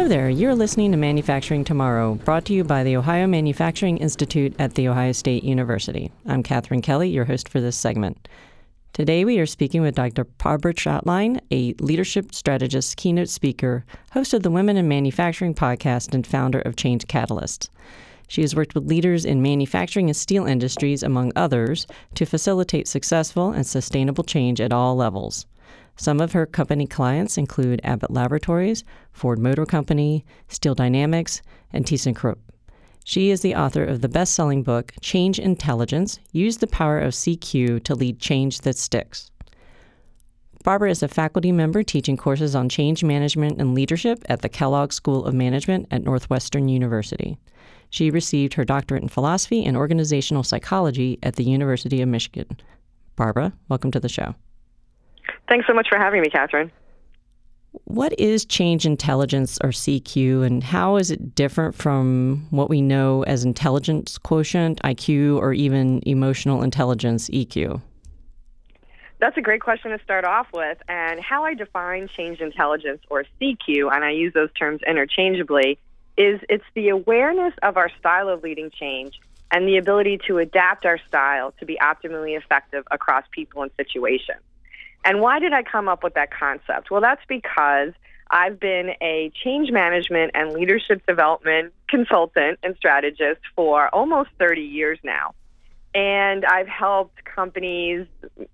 Hello there. You're listening to Manufacturing Tomorrow, brought to you by the Ohio Manufacturing Institute at The Ohio State University. I'm Katherine Kelly, your host for this segment. Today, we are speaking with Dr. Barbara Trautlein, a leadership strategist, keynote speaker, host of the Women in Manufacturing podcast, and founder of Change Catalyst. She has worked with leaders in manufacturing and steel industries, among others, to facilitate successful and sustainable change at all levels. Some of her company clients include Abbott Laboratories, Ford Motor Company, Steel Dynamics, and ThyssenKrupp. She is the author of the best selling book, Change Intelligence Use the Power of CQ to Lead Change That Sticks. Barbara is a faculty member teaching courses on change management and leadership at the Kellogg School of Management at Northwestern University. She received her doctorate in philosophy and organizational psychology at the University of Michigan. Barbara, welcome to the show. Thanks so much for having me, Catherine. What is change intelligence or CQ, and how is it different from what we know as intelligence quotient, IQ, or even emotional intelligence, EQ? That's a great question to start off with. And how I define change intelligence or CQ, and I use those terms interchangeably, is it's the awareness of our style of leading change and the ability to adapt our style to be optimally effective across people and situations. And why did I come up with that concept? Well, that's because I've been a change management and leadership development consultant and strategist for almost 30 years now. And I've helped companies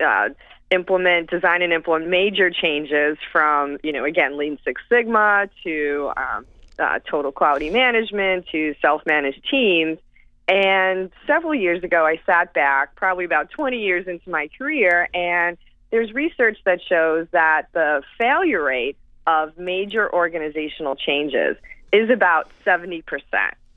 uh, implement, design, and implement major changes from, you know, again, Lean Six Sigma to um, uh, total quality management to self managed teams. And several years ago, I sat back, probably about 20 years into my career, and there's research that shows that the failure rate of major organizational changes is about 70%.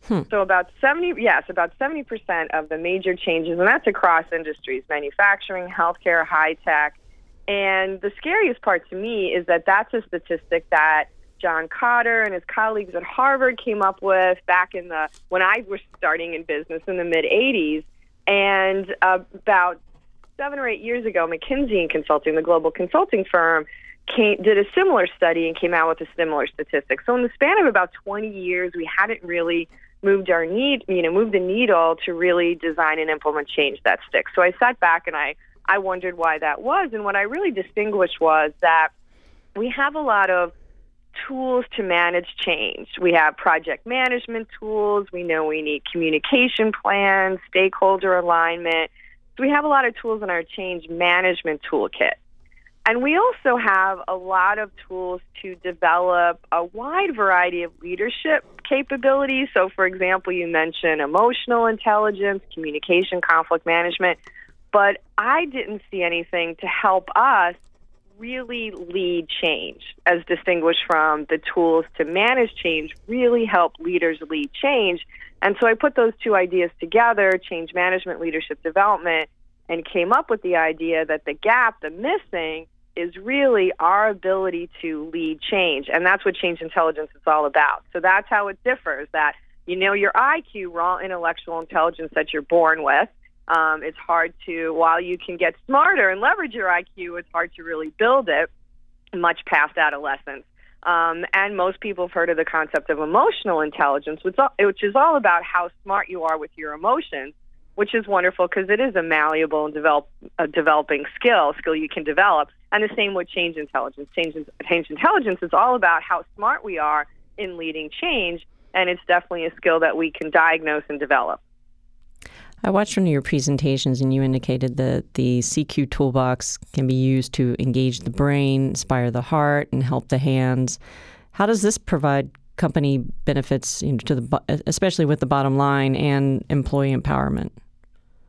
Hmm. So about 70 yes, about 70% of the major changes and that's across industries, manufacturing, healthcare, high tech. And the scariest part to me is that that's a statistic that John Kotter and his colleagues at Harvard came up with back in the when I was starting in business in the mid 80s and uh, about seven or eight years ago, McKinsey and Consulting, the global consulting firm, came, did a similar study and came out with a similar statistic. So in the span of about 20 years, we hadn't really moved our need, you know, moved the needle to really design and implement change that sticks. So I sat back and I, I wondered why that was. And what I really distinguished was that we have a lot of tools to manage change. We have project management tools. We know we need communication plans, stakeholder alignment. So we have a lot of tools in our change management toolkit. And we also have a lot of tools to develop a wide variety of leadership capabilities. So, for example, you mentioned emotional intelligence, communication, conflict management, but I didn't see anything to help us really lead change, as distinguished from the tools to manage change, really help leaders lead change. And so I put those two ideas together change management, leadership development and came up with the idea that the gap, the missing, is really our ability to lead change. And that's what change intelligence is all about. So that's how it differs that you know your IQ, raw intellectual intelligence that you're born with. Um, it's hard to, while you can get smarter and leverage your IQ, it's hard to really build it much past adolescence. Um, and most people have heard of the concept of emotional intelligence, which, which is all about how smart you are with your emotions, which is wonderful because it is a malleable and develop, a developing skill, skill you can develop. And the same with change intelligence. Change, change intelligence is all about how smart we are in leading change, and it's definitely a skill that we can diagnose and develop. I watched one of your presentations, and you indicated that the CQ toolbox can be used to engage the brain, inspire the heart, and help the hands. How does this provide company benefits you know, to the, especially with the bottom line and employee empowerment?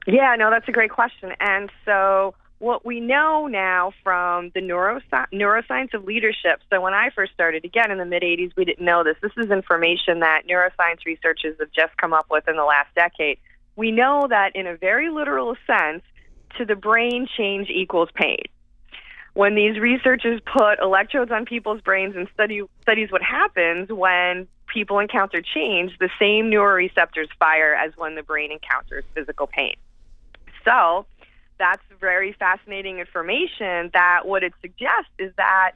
Yeah, no, that's a great question. And so, what we know now from the neurosci- neuroscience of leadership. So, when I first started, again in the mid 80s, we didn't know this. This is information that neuroscience researchers have just come up with in the last decade we know that in a very literal sense, to the brain, change equals pain. When these researchers put electrodes on people's brains and study studies what happens when people encounter change, the same neuroreceptors fire as when the brain encounters physical pain. So that's very fascinating information that what it suggests is that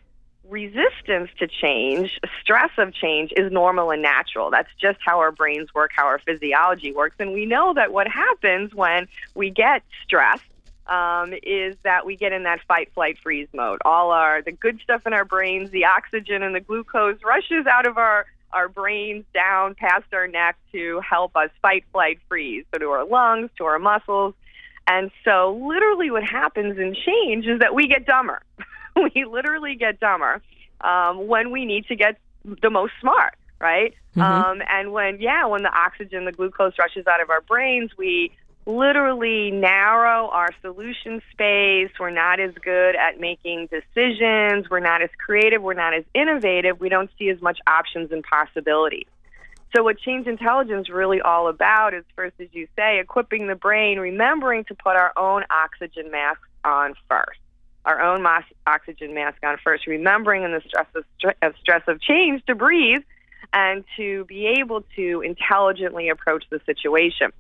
resistance to change, stress of change is normal and natural. That's just how our brains work, how our physiology works. And we know that what happens when we get stressed um, is that we get in that fight, flight, freeze mode. All our the good stuff in our brains, the oxygen and the glucose rushes out of our our brains down past our neck to help us fight, flight, freeze. So to our lungs, to our muscles. And so literally what happens in change is that we get dumber. we literally get dumber um, when we need to get the most smart, right? Mm-hmm. Um, and when, yeah, when the oxygen, the glucose rushes out of our brains, we literally narrow our solution space. We're not as good at making decisions. We're not as creative. We're not as innovative. We don't see as much options and possibilities. So, what change intelligence really all about is first, as you say, equipping the brain, remembering to put our own oxygen mask on first, our own mas- oxygen mask on first, remembering in the stress of, of stress of change to breathe and to be able to intelligently approach the situation.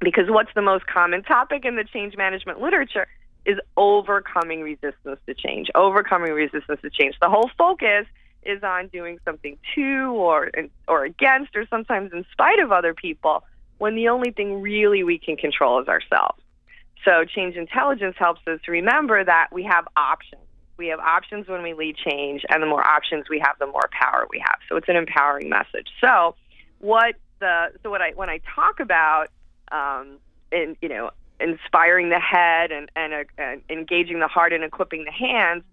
Because what's the most common topic in the change management literature is overcoming resistance to change, overcoming resistance to change. The whole focus is on doing something to or or against or sometimes in spite of other people when the only thing really we can control is ourselves. So change intelligence helps us remember that we have options. We have options when we lead change and the more options we have the more power we have. So it's an empowering message. So what the so what I when I talk about um, in you know inspiring the head and and, uh, and engaging the heart and equipping the hands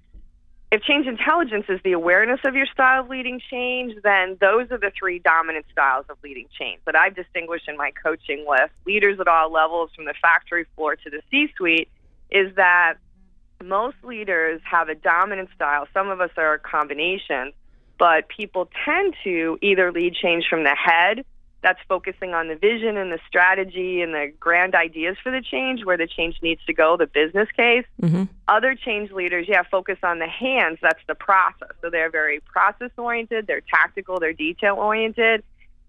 if change intelligence is the awareness of your style of leading change, then those are the three dominant styles of leading change that I've distinguished in my coaching with leaders at all levels, from the factory floor to the C suite, is that most leaders have a dominant style. Some of us are combinations, but people tend to either lead change from the head that's focusing on the vision and the strategy and the grand ideas for the change, where the change needs to go, the business case. Mm-hmm. Other change leaders, yeah, focus on the hands. That's the process. So they're very process oriented, they're tactical, they're detail oriented.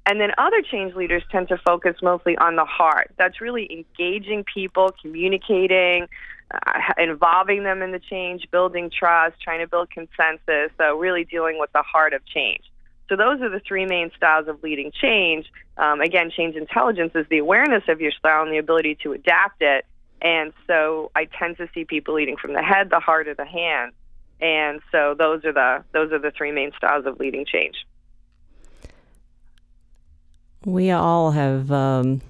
And then other change leaders tend to focus mostly on the heart. That's really engaging people, communicating, uh, involving them in the change, building trust, trying to build consensus. So, really dealing with the heart of change. So those are the three main styles of leading change. Um, again, change intelligence is the awareness of your style and the ability to adapt it. And so I tend to see people leading from the head, the heart, or the hand. And so those are the those are the three main styles of leading change. We all have um,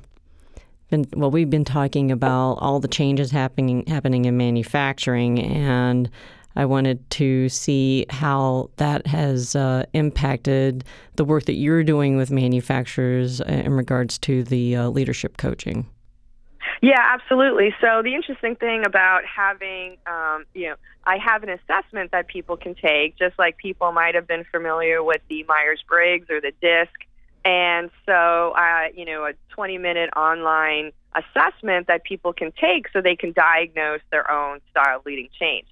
been well. We've been talking about all the changes happening happening in manufacturing, and I wanted to see how that has uh, impacted the work that you're doing with manufacturers in regards to the uh, leadership coaching. Yeah, absolutely. So the interesting thing about having, um, you know, I have an assessment that people can take, just like people might have been familiar with the Myers Briggs or the DISC. And so, uh, you know, a 20 minute online assessment that people can take so they can diagnose their own style of leading change.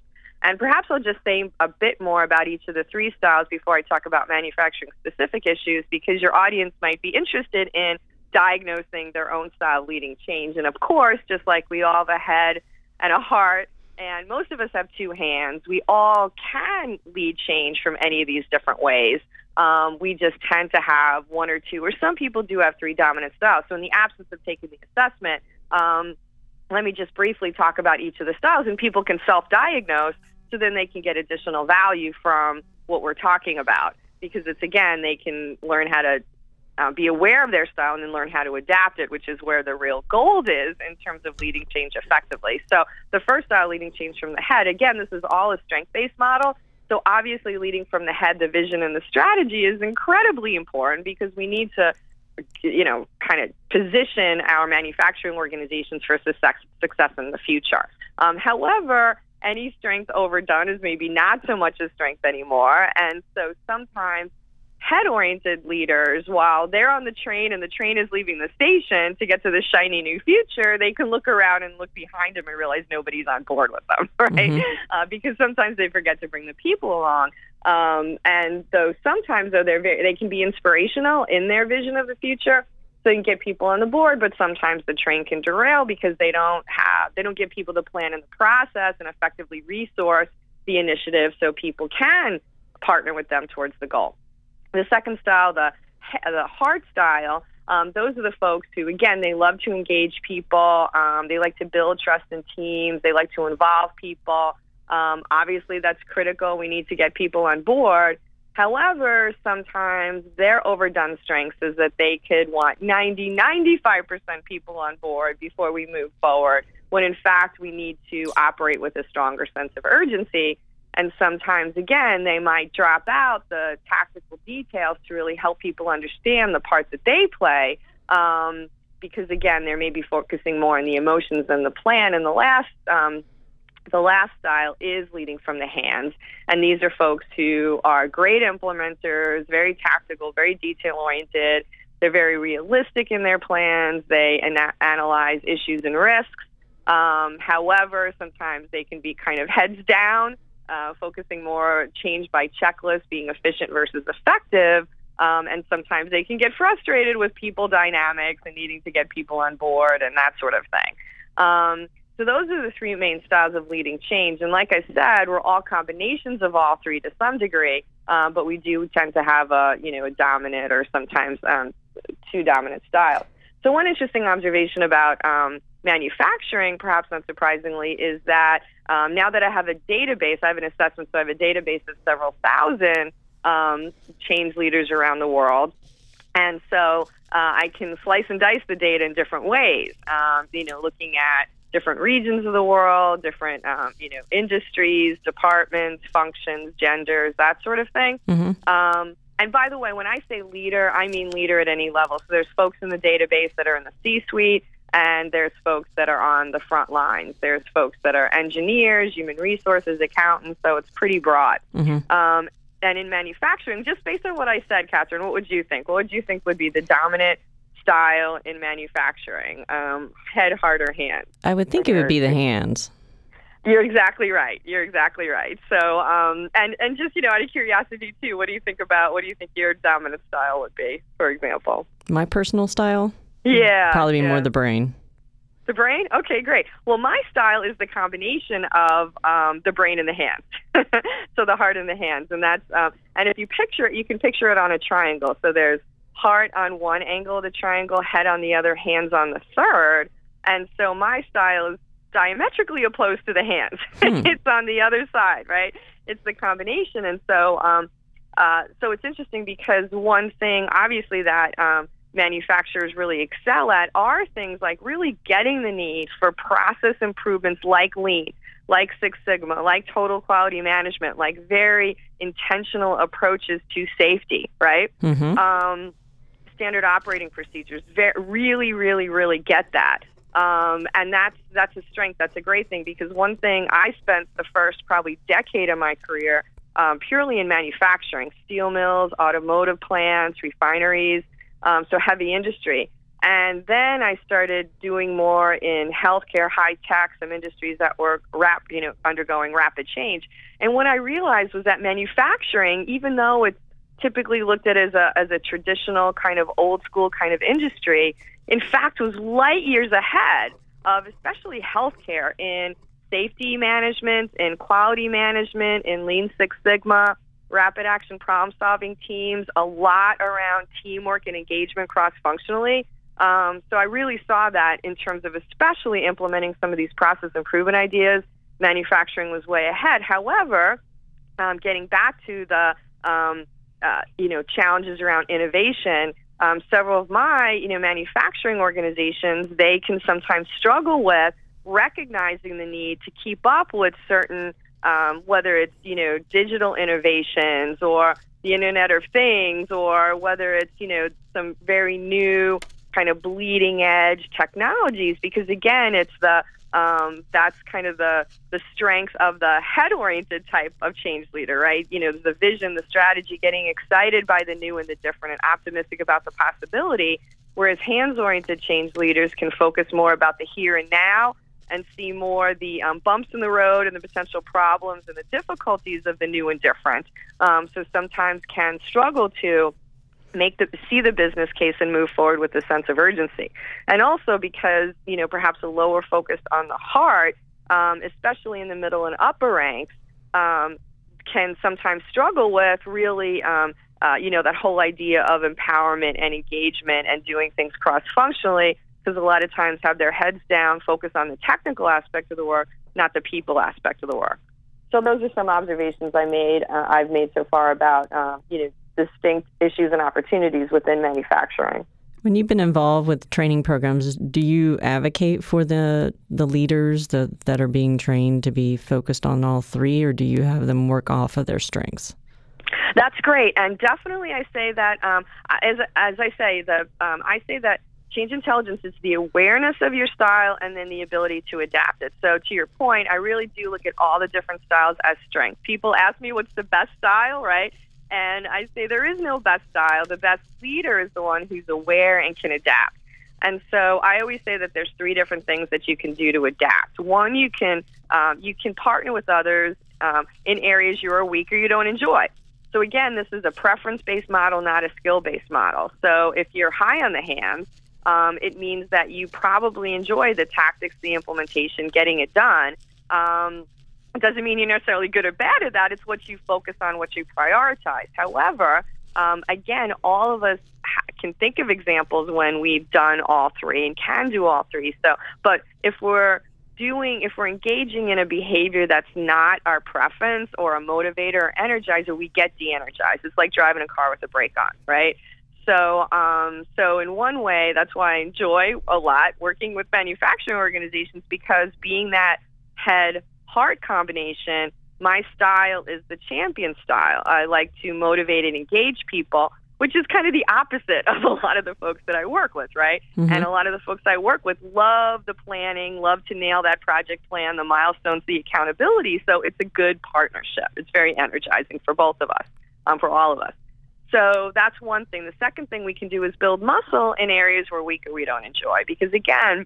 And perhaps I'll just say a bit more about each of the three styles before I talk about manufacturing specific issues because your audience might be interested in diagnosing their own style leading change. And of course, just like we all have a head and a heart, and most of us have two hands, we all can lead change from any of these different ways. Um, we just tend to have one or two, or some people do have three dominant styles. So, in the absence of taking the assessment, um, let me just briefly talk about each of the styles, and people can self diagnose so then they can get additional value from what we're talking about because it's again they can learn how to uh, be aware of their style and then learn how to adapt it, which is where the real gold is in terms of leading change effectively. So the first style, leading change from the head, again, this is all a strength-based model. So obviously, leading from the head, the vision and the strategy is incredibly important because we need to, you know, kind of position our manufacturing organizations for success, success in the future. Um, however, any strength overdone is maybe not so much a strength anymore. And so sometimes head oriented leaders, while they're on the train and the train is leaving the station to get to the shiny new future, they can look around and look behind them and realize nobody's on board with them, right? Mm-hmm. Uh, because sometimes they forget to bring the people along. Um, and so sometimes, though, they're very, they can be inspirational in their vision of the future can get people on the board, but sometimes the train can derail because they don't have they don't give people the plan and the process and effectively resource the initiative so people can partner with them towards the goal. The second style, the the heart style, um, those are the folks who, again, they love to engage people. Um, they like to build trust in teams. They like to involve people. Um, obviously, that's critical. We need to get people on board. However, sometimes their overdone strengths is that they could want 90, 95% people on board before we move forward, when in fact we need to operate with a stronger sense of urgency. And sometimes, again, they might drop out the tactical details to really help people understand the part that they play. Um, because again, they may be focusing more on the emotions than the plan. And the last um, the last style is leading from the hands. And these are folks who are great implementers, very tactical, very detail oriented. They're very realistic in their plans. They ana- analyze issues and risks. Um, however, sometimes they can be kind of heads down, uh, focusing more change by checklist, being efficient versus effective. Um, and sometimes they can get frustrated with people dynamics and needing to get people on board and that sort of thing. Um, so those are the three main styles of leading change. And like I said, we're all combinations of all three to some degree, uh, but we do tend to have a you know a dominant or sometimes um, two dominant styles. So one interesting observation about um, manufacturing, perhaps not surprisingly, is that um, now that I have a database, I have an assessment, so I have a database of several thousand um, change leaders around the world. And so uh, I can slice and dice the data in different ways. Um, you know, looking at different regions of the world, different um, you know industries, departments, functions, genders, that sort of thing. Mm-hmm. Um, and by the way, when I say leader, I mean leader at any level. So there's folks in the database that are in the C-suite, and there's folks that are on the front lines. There's folks that are engineers, human resources, accountants. So it's pretty broad. Mm-hmm. Um, and in manufacturing, just based on what I said, Catherine, what would you think? What would you think would be the dominant style in manufacturing um, head, heart, or hand? I would think it would be the hands. You're exactly right. You're exactly right. So, um, and and just you know, out of curiosity too, what do you think about what do you think your dominant style would be, for example? My personal style? Yeah, probably yeah. more the brain. The brain? Okay, great. Well, my style is the combination of um, the brain and the hands. so the heart and the hands, and that's um, and if you picture it, you can picture it on a triangle. So there's heart on one angle of the triangle, head on the other, hands on the third. And so my style is diametrically opposed to the hands. Hmm. it's on the other side, right? It's the combination. And so, um, uh, so it's interesting because one thing, obviously, that um, manufacturers really excel at are things like really getting the need for process improvements like lean, like Six Sigma, like total quality management, like very intentional approaches to safety, right? Mm-hmm. Um, standard operating procedures. Very, really, really, really get that. Um, and that's that's a strength. That's a great thing because one thing I spent the first probably decade of my career um, purely in manufacturing, steel mills, automotive plants, refineries, um, so heavy industry. And then I started doing more in healthcare, high tech, some industries that were rap, you know, undergoing rapid change. And what I realized was that manufacturing, even though it's typically looked at as a as a traditional kind of old school kind of industry, in fact was light years ahead of especially healthcare in safety management, in quality management, in Lean Six Sigma, rapid action problem solving teams, a lot around teamwork and engagement cross functionally. Um, so I really saw that in terms of especially implementing some of these process improvement ideas. Manufacturing was way ahead. However, um, getting back to the um, uh, you know challenges around innovation. Um, several of my you know manufacturing organizations they can sometimes struggle with recognizing the need to keep up with certain um, whether it's you know digital innovations or the Internet of Things or whether it's you know some very new kind of bleeding edge technologies because again it's the um, that's kind of the the strength of the head oriented type of change leader, right? You know, the vision, the strategy, getting excited by the new and the different, and optimistic about the possibility. Whereas hands oriented change leaders can focus more about the here and now and see more the um, bumps in the road and the potential problems and the difficulties of the new and different. Um, so sometimes can struggle to make the see the business case and move forward with a sense of urgency. And also because you know perhaps a lower focus on the heart, um, especially in the middle and upper ranks, um, can sometimes struggle with really, um, uh, you know, that whole idea of empowerment and engagement and doing things cross functionally because a lot of times have their heads down, focus on the technical aspect of the work, not the people aspect of the work. So those are some observations I made. Uh, I've made so far about uh, you know distinct issues and opportunities within manufacturing. When you've been involved with training programs, do you advocate for the the leaders that that are being trained to be focused on all three, or do you have them work off of their strengths? That's great, and definitely I say that um, as as I say the um, I say that change intelligence is the awareness of your style and then the ability to adapt it. So to your point, I really do look at all the different styles as strengths. People ask me what's the best style, right? And I say there is no best style. The best leader is the one who's aware and can adapt. And so I always say that there's three different things that you can do to adapt. One, you can um, you can partner with others um, in areas you are weak or you don't enjoy. So again, this is a preference-based model, not a skill-based model. So if you're high on the hands, um, it means that you probably enjoy the tactics, the implementation, getting it done. Um, it doesn't mean you're necessarily good or bad at that. It's what you focus on, what you prioritize. However, um, again, all of us ha- can think of examples when we've done all three and can do all three. So, but if we're doing, if we're engaging in a behavior that's not our preference or a motivator or energizer, we get de-energized. It's like driving a car with a brake on, right? So, um, so in one way, that's why I enjoy a lot working with manufacturing organizations because being that head heart combination, my style is the champion style. I like to motivate and engage people, which is kind of the opposite of a lot of the folks that I work with, right? Mm-hmm. And a lot of the folks I work with love the planning, love to nail that project plan, the milestones, the accountability. So it's a good partnership. It's very energizing for both of us, um, for all of us. So that's one thing. The second thing we can do is build muscle in areas where we, we don't enjoy. Because again,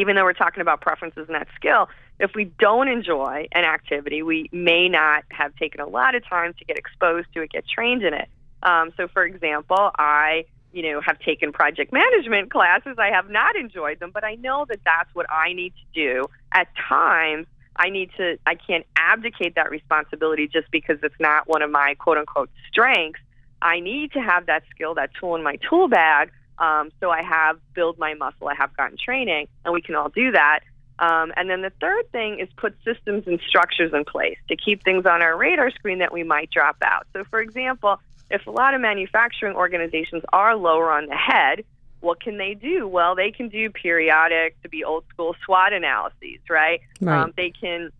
even though we're talking about preferences and that skill, if we don't enjoy an activity, we may not have taken a lot of time to get exposed to it, get trained in it. Um, so, for example, I you know have taken project management classes. I have not enjoyed them, but I know that that's what I need to do. At times, I need to. I can't abdicate that responsibility just because it's not one of my quote unquote strengths. I need to have that skill, that tool in my tool bag. Um, so I have build my muscle. I have gotten training, and we can all do that. Um, and then the third thing is put systems and structures in place to keep things on our radar screen that we might drop out. So, for example, if a lot of manufacturing organizations are lower on the head, what can they do? Well, they can do periodic, to be old school SWOT analyses, right? right. Um, they can,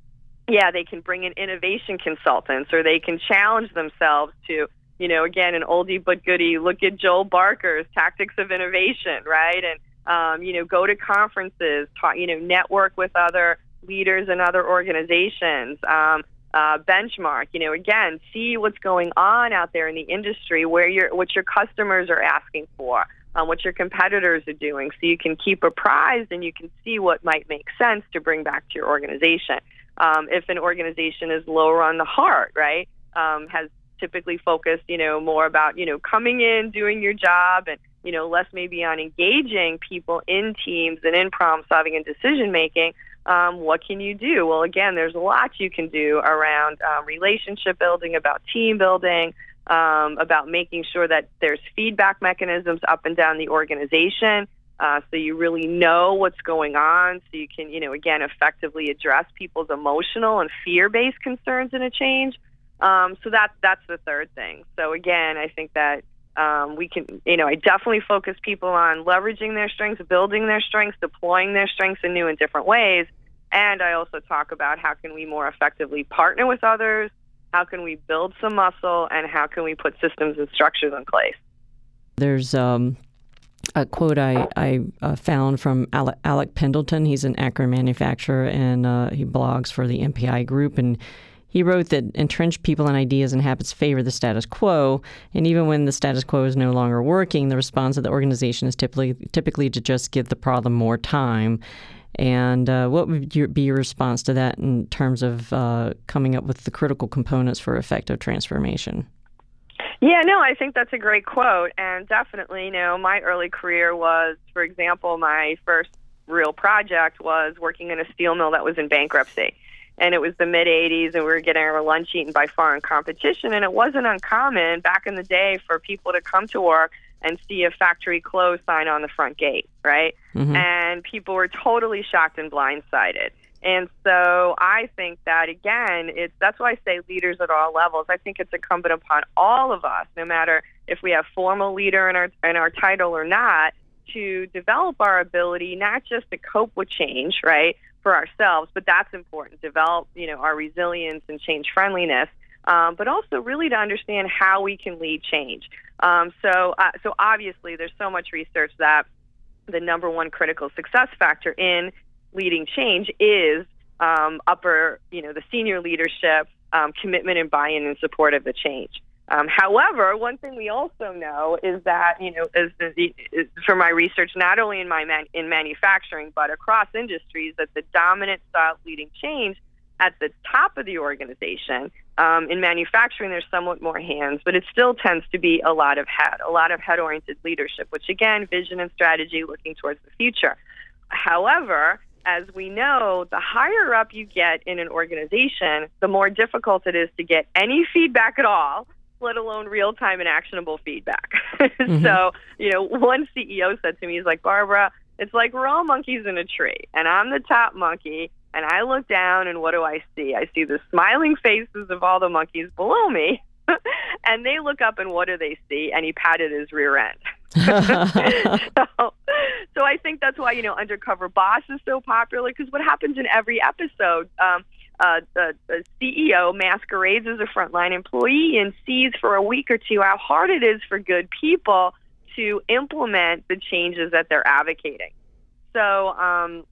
yeah, they can bring in innovation consultants, or they can challenge themselves to you know, again, an oldie but goodie. Look at Joel Barker's Tactics of Innovation, right? And um, you know, go to conferences, talk, you know, network with other leaders and other organizations. Um, uh, benchmark, you know, again, see what's going on out there in the industry, where your what your customers are asking for, um, what your competitors are doing, so you can keep apprised and you can see what might make sense to bring back to your organization. Um, if an organization is lower on the heart, right, um, has typically focused, you know, more about, you know, coming in, doing your job and, you know, less maybe on engaging people in teams and in problem solving and decision making. Um, what can you do? Well, again, there's a lot you can do around um, relationship building, about team building, um, about making sure that there's feedback mechanisms up and down the organization. Uh, so you really know what's going on, so you can, you know, again, effectively address people's emotional and fear-based concerns in a change. Um, so that's that's the third thing. So again, I think that um, we can, you know, I definitely focus people on leveraging their strengths, building their strengths, deploying their strengths in new and different ways. And I also talk about how can we more effectively partner with others, how can we build some muscle, and how can we put systems and structures in place. There's um, a quote I, I uh, found from Alec, Alec, Pendleton. He's an Akron manufacturer and uh, he blogs for the MPI group. And he wrote that entrenched people and ideas and habits favor the status quo, and even when the status quo is no longer working, the response of the organization is typically typically to just give the problem more time. And uh, what would your, be your response to that in terms of uh, coming up with the critical components for effective transformation? Yeah, no, I think that's a great quote. And definitely, you know, my early career was, for example, my first real project was working in a steel mill that was in bankruptcy. And it was the mid 80s, and we were getting our lunch eaten by foreign competition. And it wasn't uncommon back in the day for people to come to work and see a factory close sign on the front gate, right? Mm-hmm. And people were totally shocked and blindsided. And so I think that again, it's that's why I say leaders at all levels. I think it's incumbent upon all of us, no matter if we have formal leader in our in our title or not, to develop our ability not just to cope with change, right, for ourselves, but that's important. Develop, you know, our resilience and change friendliness, um, but also really to understand how we can lead change. Um, so, uh, so obviously, there's so much research that the number one critical success factor in leading change is um, upper, you know, the senior leadership um, commitment and buy-in and support of the change. Um, however, one thing we also know is that you know, is, is, is my research, not only in my man, in manufacturing but across industries, that the dominant style leading change at the top of the organization. Um, in manufacturing, there's somewhat more hands, but it still tends to be a lot of head, a lot of head-oriented leadership, which again, vision and strategy, looking towards the future. However, as we know, the higher up you get in an organization, the more difficult it is to get any feedback at all let alone real time and actionable feedback. mm-hmm. So, you know, one CEO said to me, he's like, Barbara, it's like we're all monkeys in a tree, and I'm the top monkey, and I look down, and what do I see? I see the smiling faces of all the monkeys below me. and they look up and what do they see? And he patted his rear end. so, so I think that's why you know Undercover Boss is so popular because what happens in every episode, um, the, the CEO masquerades as a frontline employee and sees for a week or two how hard it is for good people to implement the changes that they're advocating. So, um,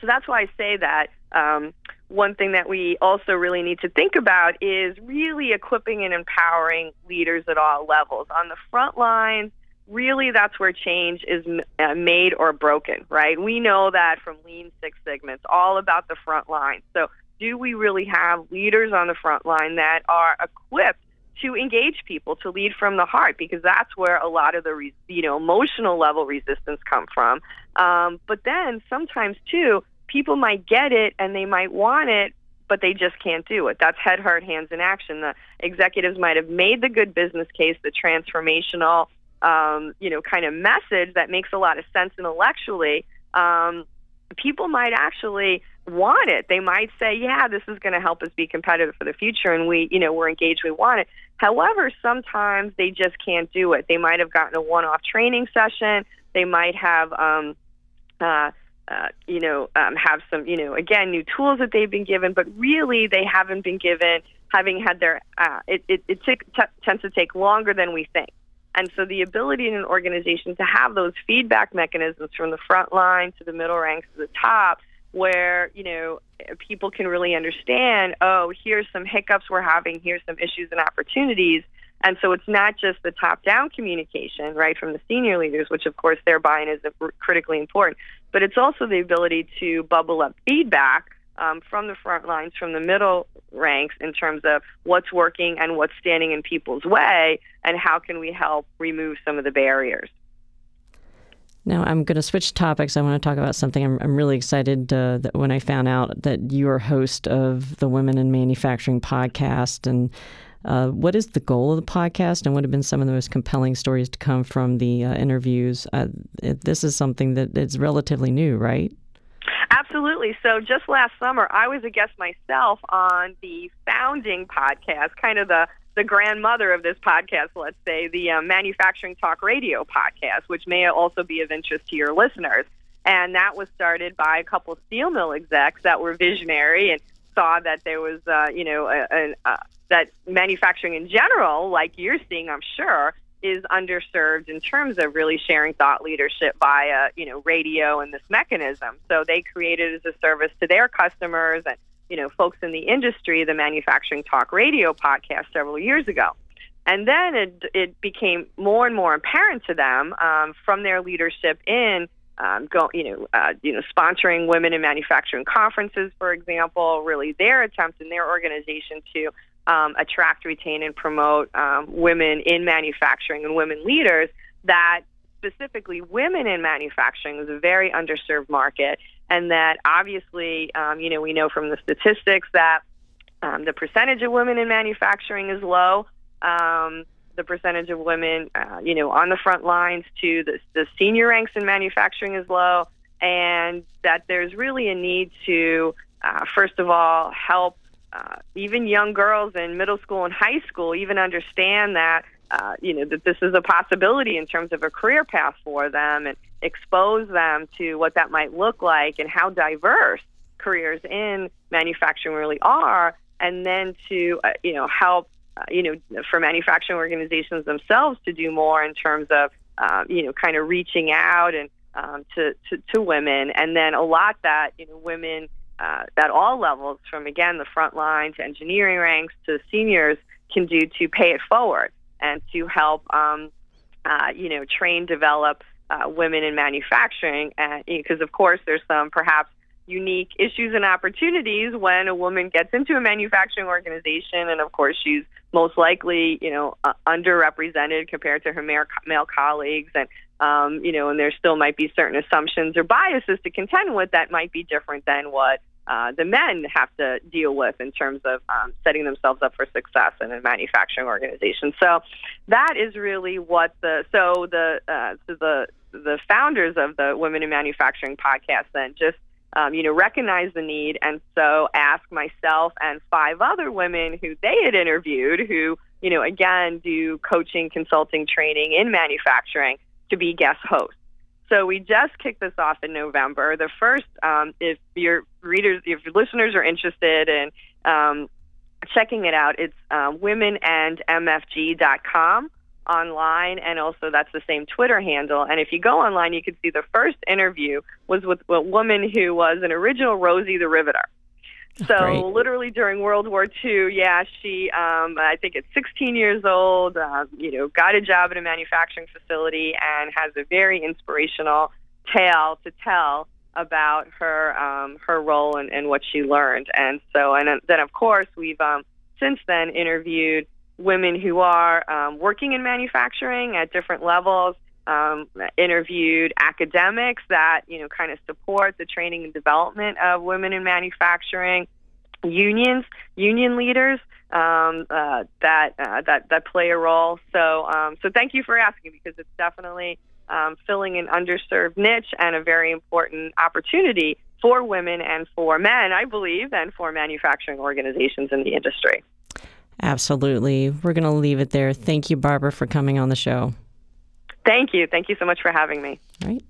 so that's why I say that. Um, one thing that we also really need to think about is really equipping and empowering leaders at all levels on the front lines. Really, that's where change is uh, made or broken, right? We know that from Lean Six Sigma. It's all about the front line. So do we really have leaders on the front line that are equipped to engage people to lead from the heart? Because that's where a lot of the you know emotional level resistance come from. Um, but then sometimes too people might get it and they might want it but they just can't do it. That's head heart hands in action. The executives might have made the good business case the transformational um, you know kind of message that makes a lot of sense intellectually um, people might actually want it. They might say, "Yeah, this is going to help us be competitive for the future," and we, you know, we're engaged. We want it. However, sometimes they just can't do it. They might have gotten a one-off training session. They might have, um, uh, uh, you know, um, have some, you know, again, new tools that they've been given, but really they haven't been given. Having had their, uh, it, it, it t- t- tends to take longer than we think. And so the ability in an organization to have those feedback mechanisms from the front line to the middle ranks to the top where you know people can really understand oh here's some hiccups we're having here's some issues and opportunities. And so it's not just the top down communication right from the senior leaders which of course their buy-in is critically important but it's also the ability to bubble up feedback um, from the front lines from the middle ranks in terms of what's working and what's standing in people's way and how can we help remove some of the barriers now, I'm going to switch topics. I want to talk about something. I'm, I'm really excited uh, that when I found out that you are host of the Women in Manufacturing podcast. And uh, what is the goal of the podcast, and what have been some of the most compelling stories to come from the uh, interviews? Uh, this is something that is relatively new, right? Absolutely. So just last summer, I was a guest myself on the founding podcast, kind of the the grandmother of this podcast, let's say, the um, Manufacturing Talk Radio podcast, which may also be of interest to your listeners. And that was started by a couple steel mill execs that were visionary and saw that there was, uh, you know, a, a, a, that manufacturing in general, like you're seeing, I'm sure, is underserved in terms of really sharing thought leadership via, you know, radio and this mechanism. So they created as a service to their customers and you know, folks in the industry, the Manufacturing Talk Radio podcast several years ago. And then it, it became more and more apparent to them um, from their leadership in um, go, you know, uh, you know, sponsoring women in manufacturing conferences, for example, really their attempt in their organization to um, attract, retain, and promote um, women in manufacturing and women leaders that specifically women in manufacturing is a very underserved market, and that obviously, um, you know, we know from the statistics that um, the percentage of women in manufacturing is low. Um, the percentage of women, uh, you know, on the front lines to the, the senior ranks in manufacturing is low, and that there's really a need to, uh, first of all, help uh, even young girls in middle school and high school even understand that uh, you know that this is a possibility in terms of a career path for them and expose them to what that might look like and how diverse careers in manufacturing really are. And then to uh, you know help uh, you know for manufacturing organizations themselves to do more in terms of uh, you know kind of reaching out and um, to, to to women. And then a lot that you know women uh, at all levels, from again the front line to engineering ranks to seniors, can do to pay it forward and to help, um, uh, you know, train, develop uh, women in manufacturing. Because of course, there's some perhaps unique issues and opportunities when a woman gets into a manufacturing organization, and of course, she's most likely, you know, uh, underrepresented compared to her male, male colleagues, and um, you know, and there still might be certain assumptions or biases to contend with that might be different than what uh, the men have to deal with in terms of um, setting themselves up for success in a manufacturing organization. So that is really what the so the uh, so the the founders of the Women in Manufacturing podcast then just um, you know recognize the need and so ask myself and five other women who they had interviewed who you know again do coaching, consulting, training in manufacturing to be guest hosts. So we just kicked this off in November. The first, um, if your readers, if your listeners are interested in um, checking it out, it's uh, womenandmfg.com online, and also that's the same Twitter handle. And if you go online, you can see the first interview was with a woman who was an original Rosie the Riveter. So Great. literally during World War II, yeah, she, um, I think at 16 years old, uh, you know, got a job at a manufacturing facility and has a very inspirational tale to tell about her um, her role and, and what she learned. And so, and then of course, we've um, since then interviewed women who are um, working in manufacturing at different levels. Um, interviewed academics that you know kind of support the training and development of women in manufacturing, unions, union leaders um, uh, that uh, that that play a role. So um, so thank you for asking because it's definitely um, filling an underserved niche and a very important opportunity for women and for men, I believe, and for manufacturing organizations in the industry. Absolutely. We're going to leave it there. Thank you, Barbara, for coming on the show. Thank you. Thank you so much for having me. All right.